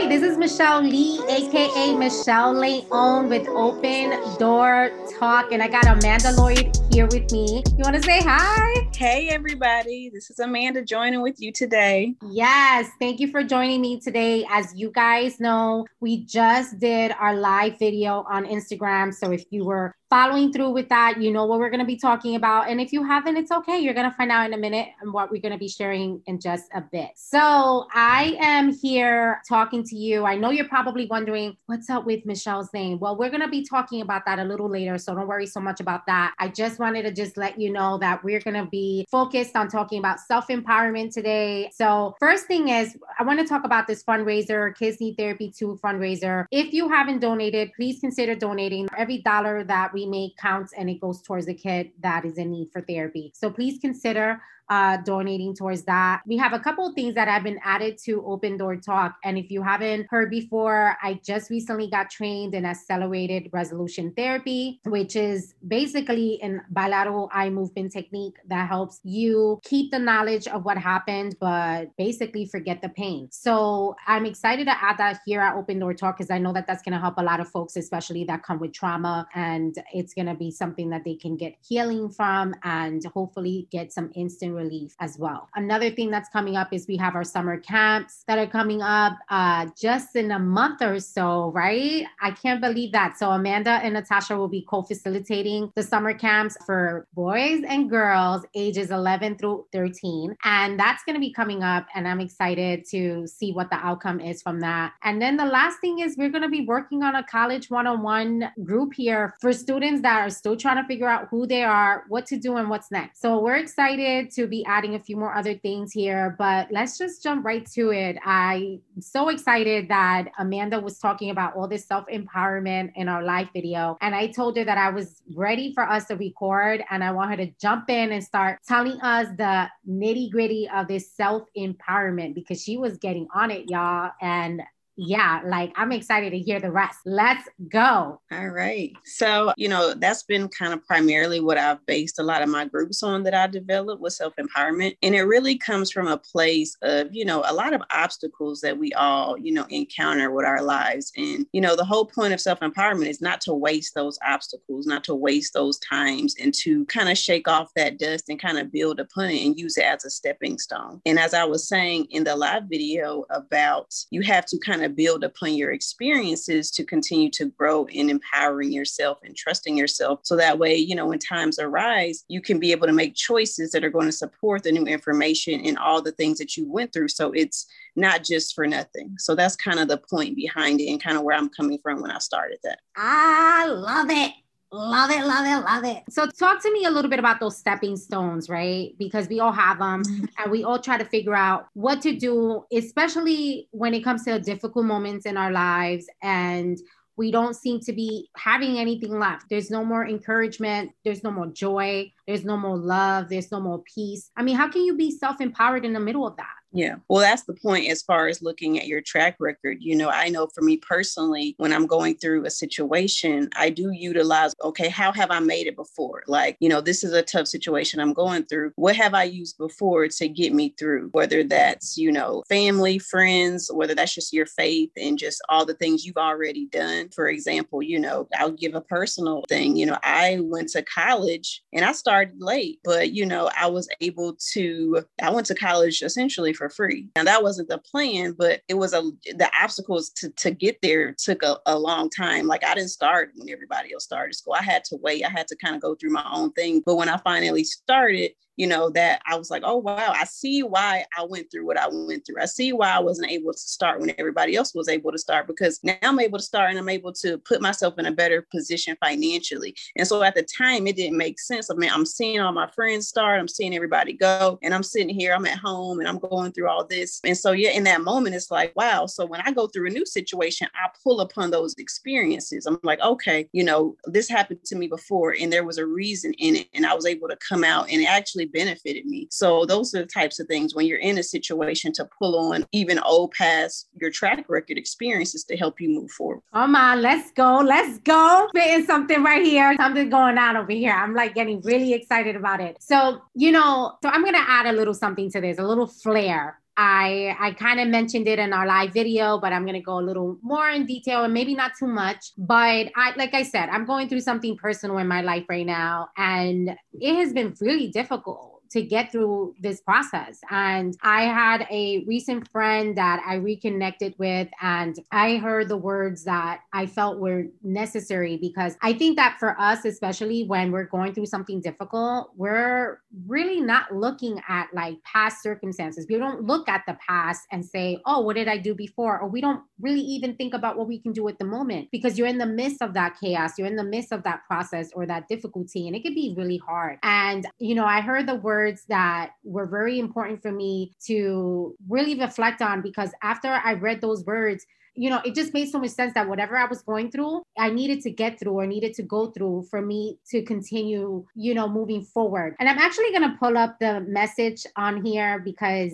Hi, this is Michelle Lee, aka Michelle Leon with Open Door Talk, and I got Amanda Lloyd here with me. You want to say hi? Hey, everybody. This is Amanda joining with you today. Yes, thank you for joining me today. As you guys know, we just did our live video on Instagram. So if you were following through with that, you know what we're going to be talking about. And if you haven't, it's okay. You're going to find out in a minute and what we're going to be sharing in just a bit. So I am here talking to you. I know you're probably wondering what's up with Michelle's name. Well, we're going to be talking about that a little later. So don't worry so much about that. I just wanted to just let you know that we're going to be focused on talking about self empowerment today. So, first thing is, I want to talk about this fundraiser, Kids Need Therapy 2 fundraiser. If you haven't donated, please consider donating. Every dollar that we we make counts and it goes towards the kid that is in need for therapy. So please consider uh, donating towards that. We have a couple of things that have been added to Open Door Talk. And if you haven't heard before, I just recently got trained in accelerated resolution therapy, which is basically an bilateral eye movement technique that helps you keep the knowledge of what happened, but basically forget the pain. So I'm excited to add that here at Open Door Talk because I know that that's going to help a lot of folks, especially that come with trauma. And it's going to be something that they can get healing from and hopefully get some instant relief as well. Another thing that's coming up is we have our summer camps that are coming up uh, just in a month or so, right? I can't believe that. So Amanda and Natasha will be co-facilitating the summer camps for boys and girls ages 11 through 13. And that's going to be coming up. And I'm excited to see what the outcome is from that. And then the last thing is we're going to be working on a college one-on-one group here for students that are still trying to figure out who they are, what to do, and what's next. So we're excited to be adding a few more other things here, but let's just jump right to it. I'm so excited that Amanda was talking about all this self empowerment in our live video. And I told her that I was ready for us to record and I want her to jump in and start telling us the nitty gritty of this self empowerment because she was getting on it, y'all. And yeah, like I'm excited to hear the rest. Let's go. All right. So, you know, that's been kind of primarily what I've based a lot of my groups on that I developed with self empowerment. And it really comes from a place of, you know, a lot of obstacles that we all, you know, encounter with our lives. And, you know, the whole point of self empowerment is not to waste those obstacles, not to waste those times, and to kind of shake off that dust and kind of build upon it and use it as a stepping stone. And as I was saying in the live video about you have to kind of build upon your experiences to continue to grow in empowering yourself and trusting yourself. So that way, you know, when times arise, you can be able to make choices that are going to support the new information and all the things that you went through. So it's not just for nothing. So that's kind of the point behind it and kind of where I'm coming from when I started that. I love it. Love it, love it, love it. So, talk to me a little bit about those stepping stones, right? Because we all have them mm-hmm. and we all try to figure out what to do, especially when it comes to difficult moments in our lives. And we don't seem to be having anything left. There's no more encouragement. There's no more joy. There's no more love. There's no more peace. I mean, how can you be self empowered in the middle of that? Yeah. Well, that's the point as far as looking at your track record. You know, I know for me personally, when I'm going through a situation, I do utilize, okay, how have I made it before? Like, you know, this is a tough situation I'm going through. What have I used before to get me through? Whether that's, you know, family, friends, whether that's just your faith and just all the things you've already done. For example, you know, I'll give a personal thing. You know, I went to college and I started late, but, you know, I was able to, I went to college essentially for free. Now that wasn't the plan, but it was a the obstacles to, to get there took a, a long time. Like I didn't start when everybody else started school. I had to wait. I had to kind of go through my own thing. But when I finally started, you know, that I was like, oh, wow, I see why I went through what I went through. I see why I wasn't able to start when everybody else was able to start because now I'm able to start and I'm able to put myself in a better position financially. And so at the time, it didn't make sense. I mean, I'm seeing all my friends start, I'm seeing everybody go, and I'm sitting here, I'm at home and I'm going through all this. And so, yeah, in that moment, it's like, wow. So when I go through a new situation, I pull upon those experiences. I'm like, okay, you know, this happened to me before and there was a reason in it. And I was able to come out and actually benefited me. So those are the types of things when you're in a situation to pull on even old past your track record experiences to help you move forward. Oh Come on, let's go. Let's go. Spitting something right here. Something going on over here. I'm like getting really excited about it. So, you know, so I'm going to add a little something to this, a little flair I I kind of mentioned it in our live video, but I'm gonna go a little more in detail and maybe not too much. But I like I said, I'm going through something personal in my life right now, and it has been really difficult to get through this process. And I had a recent friend that I reconnected with, and I heard the words that I felt were necessary because I think that for us, especially when we're going through something difficult, we're really not looking at like past circumstances. We don't look at the past and say, oh, what did I do before? Or we don't really even think about what we can do at the moment because you're in the midst of that chaos, you're in the midst of that process or that difficulty, and it could be really hard. And, you know, I heard the word words that were very important for me to really reflect on because after I read those words, you know, it just made so much sense that whatever I was going through, I needed to get through or needed to go through for me to continue, you know, moving forward. And I'm actually going to pull up the message on here because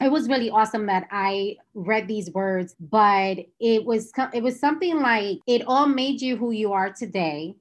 it was really awesome that I read these words, but it was it was something like it all made you who you are today.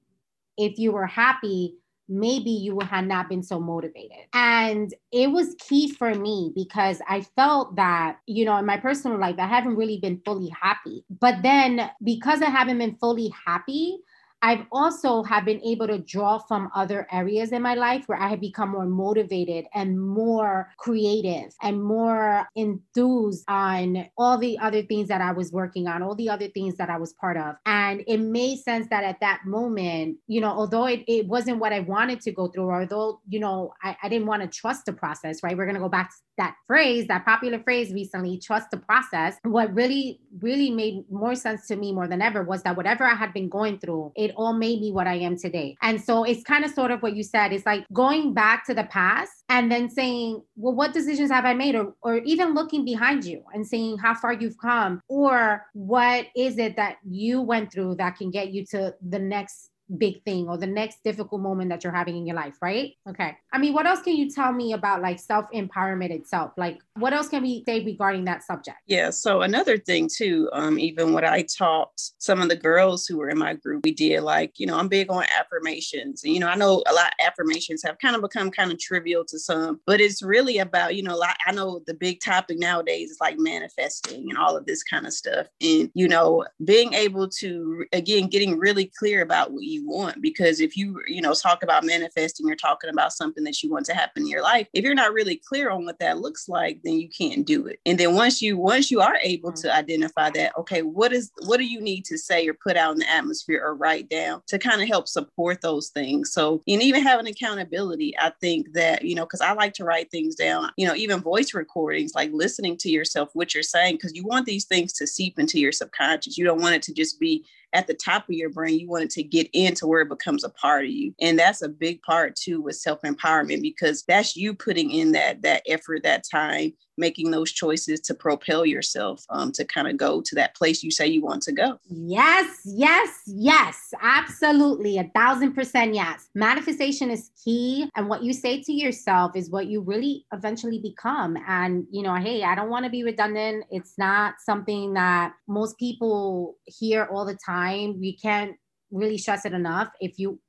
If you were happy, maybe you had not been so motivated. And it was key for me because I felt that, you know, in my personal life, I haven't really been fully happy. But then because I haven't been fully happy, I've also have been able to draw from other areas in my life where I have become more motivated and more creative and more enthused on all the other things that I was working on, all the other things that I was part of. And it made sense that at that moment, you know, although it, it wasn't what I wanted to go through, although, you know, I, I didn't want to trust the process, right? We're going to go back that phrase, that popular phrase recently, trust the process. What really, really made more sense to me more than ever was that whatever I had been going through, it all made me what I am today. And so it's kind of sort of what you said. It's like going back to the past and then saying, well, what decisions have I made? Or, or even looking behind you and saying how far you've come, or what is it that you went through that can get you to the next big thing or the next difficult moment that you're having in your life, right? Okay. I mean, what else can you tell me about like self empowerment itself? Like, what else can we say regarding that subject? Yeah. So, another thing, too, um, even what I taught some of the girls who were in my group, we did like, you know, I'm big on affirmations. And, you know, I know a lot of affirmations have kind of become kind of trivial to some, but it's really about, you know, like I know the big topic nowadays is like manifesting and all of this kind of stuff. And, you know, being able to, again, getting really clear about what you want because if you you know talk about manifesting you're talking about something that you want to happen in your life. If you're not really clear on what that looks like then you can't do it. And then once you once you are able to mm-hmm. identify that okay what is what do you need to say or put out in the atmosphere or write down to kind of help support those things? So and even having accountability i think that you know because i like to write things down you know even voice recordings like listening to yourself what you're saying because you want these things to seep into your subconscious. You don't want it to just be at the top of your brain. You want it to get into where it becomes a part of you. And that's a big part too with self-empowerment because that's you putting in that that effort, that time, making those choices to propel yourself um, to kind of go to that place you say you want to go. Yes, yes, yes, absolutely. A thousand percent yes. Manifestation is key. And what you say to yourself is what you really eventually become. And, you know, hey, I don't want to be redundant. It's not something that most people hear all the time. We can't really stress it enough. If you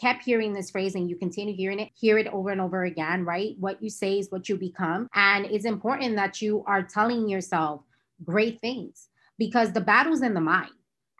kept hearing this phrase and you continue hearing it, hear it over and over again, right? What you say is what you become. And it's important that you are telling yourself great things because the battle's in the mind.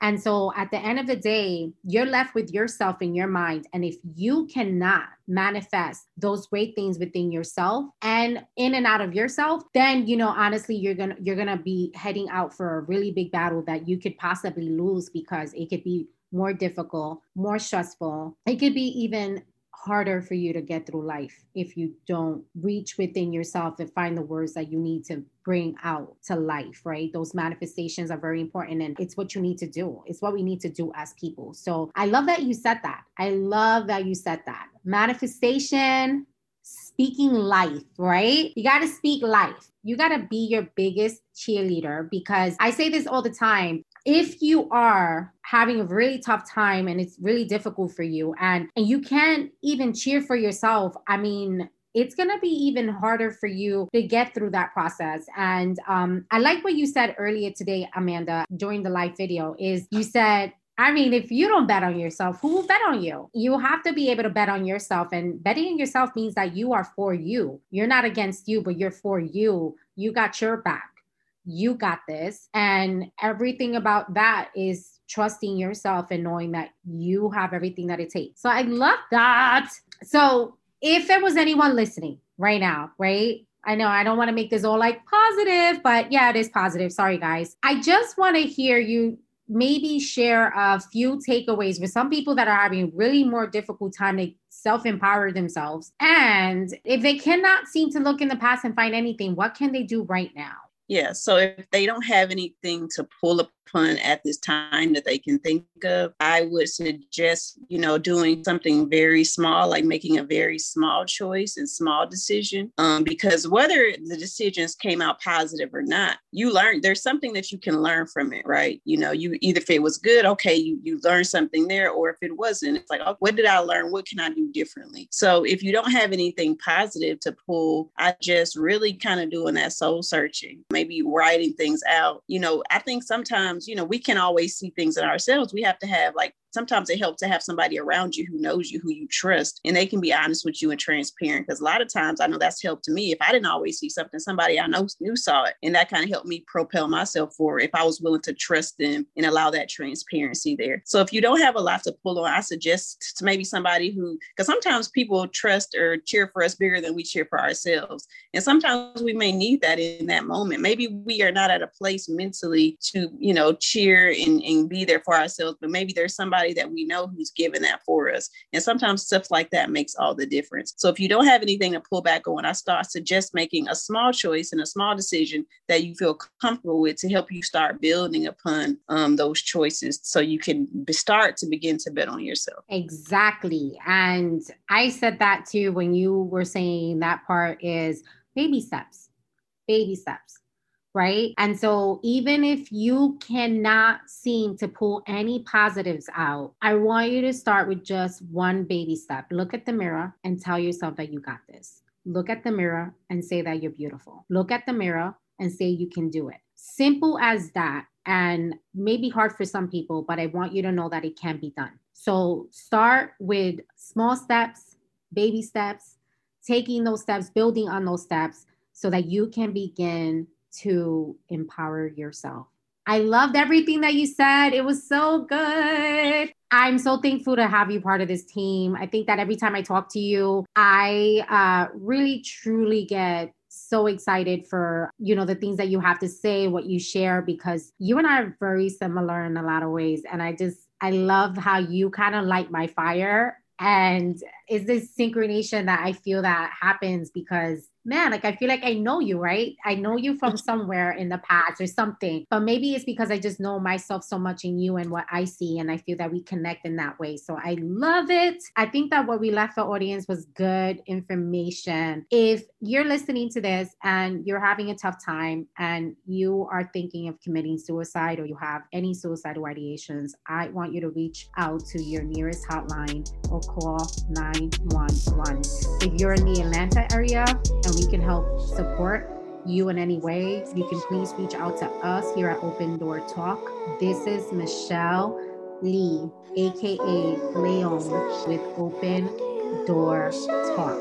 And so at the end of the day, you're left with yourself in your mind. And if you cannot manifest those great things within yourself and in and out of yourself, then you know, honestly, you're gonna you're gonna be heading out for a really big battle that you could possibly lose because it could be more difficult, more stressful. It could be even harder for you to get through life if you don't reach within yourself and find the words that you need to bring out to life, right? Those manifestations are very important and it's what you need to do. It's what we need to do as people. So I love that you said that. I love that you said that. Manifestation, speaking life, right? You got to speak life. You got to be your biggest cheerleader because I say this all the time if you are having a really tough time and it's really difficult for you and and you can't even cheer for yourself i mean it's going to be even harder for you to get through that process. And um, I like what you said earlier today, Amanda, during the live video, is you said I mean, if you don't bet on yourself, who will bet on you? You have to be able to bet on yourself. And betting on yourself means that you are for you. You're not against you, but you're for you. You got your back. You got this. And everything about that is trusting yourself and knowing that you have everything that it takes. So I love that. So if there was anyone listening right now, right? I know I don't want to make this all like positive, but yeah, it is positive. Sorry, guys. I just want to hear you maybe share a few takeaways with some people that are having really more difficult time to self-empower themselves and if they cannot seem to look in the past and find anything what can they do right now yeah. So if they don't have anything to pull upon at this time that they can think of, I would suggest, you know, doing something very small, like making a very small choice and small decision. Um, because whether the decisions came out positive or not, you learn there's something that you can learn from it, right? You know, you either if it was good, okay, you you learned something there, or if it wasn't, it's like, oh, what did I learn? What can I do differently? So if you don't have anything positive to pull, I just really kind of doing that soul searching maybe writing things out. You know, I think sometimes, you know, we can always see things in ourselves. We have to have like sometimes it helps to have somebody around you who knows you, who you trust, and they can be honest with you and transparent. Because a lot of times I know that's helped to me. If I didn't always see something, somebody I know knew saw it. And that kind of helped me propel myself forward if I was willing to trust them and allow that transparency there. So if you don't have a lot to pull on, I suggest to maybe somebody who, because sometimes people trust or cheer for us bigger than we cheer for ourselves. And sometimes we may need that in that moment. Maybe we are not at a place mentally to, you know, cheer and, and be there for ourselves, but maybe there's somebody somebody that we know who's given that for us. And sometimes stuff like that makes all the difference. So if you don't have anything to pull back on, I start suggest making a small choice and a small decision that you feel comfortable with to help you start building upon um, those choices so you can start to begin to bet on yourself. Exactly. And I said that too when you were saying that part is baby steps, baby steps right? And so, even if you cannot seem to pull any positives out, I want you to start with just one baby step. Look at the mirror and tell yourself that you got this. Look at the mirror and say that you're beautiful. Look at the mirror and say you can do it. Simple as that. And maybe hard for some people, but I want you to know that it can be done. So, start with small steps, baby steps, taking those steps, building on those steps so that you can begin to empower yourself. I loved everything that you said. It was so good. I'm so thankful to have you part of this team. I think that every time I talk to you, I uh, really truly get so excited for you know the things that you have to say what you share because you and i are very similar in a lot of ways and i just i love how you kind of light my fire and is this synchronization that i feel that happens because man, like I feel like I know you, right? I know you from somewhere in the past or something. But maybe it's because I just know myself so much in you and what I see. And I feel that we connect in that way. So I love it. I think that what we left the audience was good information. If you're listening to this and you're having a tough time and you are thinking of committing suicide or you have any suicidal ideations, I want you to reach out to your nearest hotline or call 911. If you're in the Atlanta area and we can help support you in any way, you can please reach out to us here at Open Door Talk. This is Michelle Lee, aka Leon, with Open Door Talk.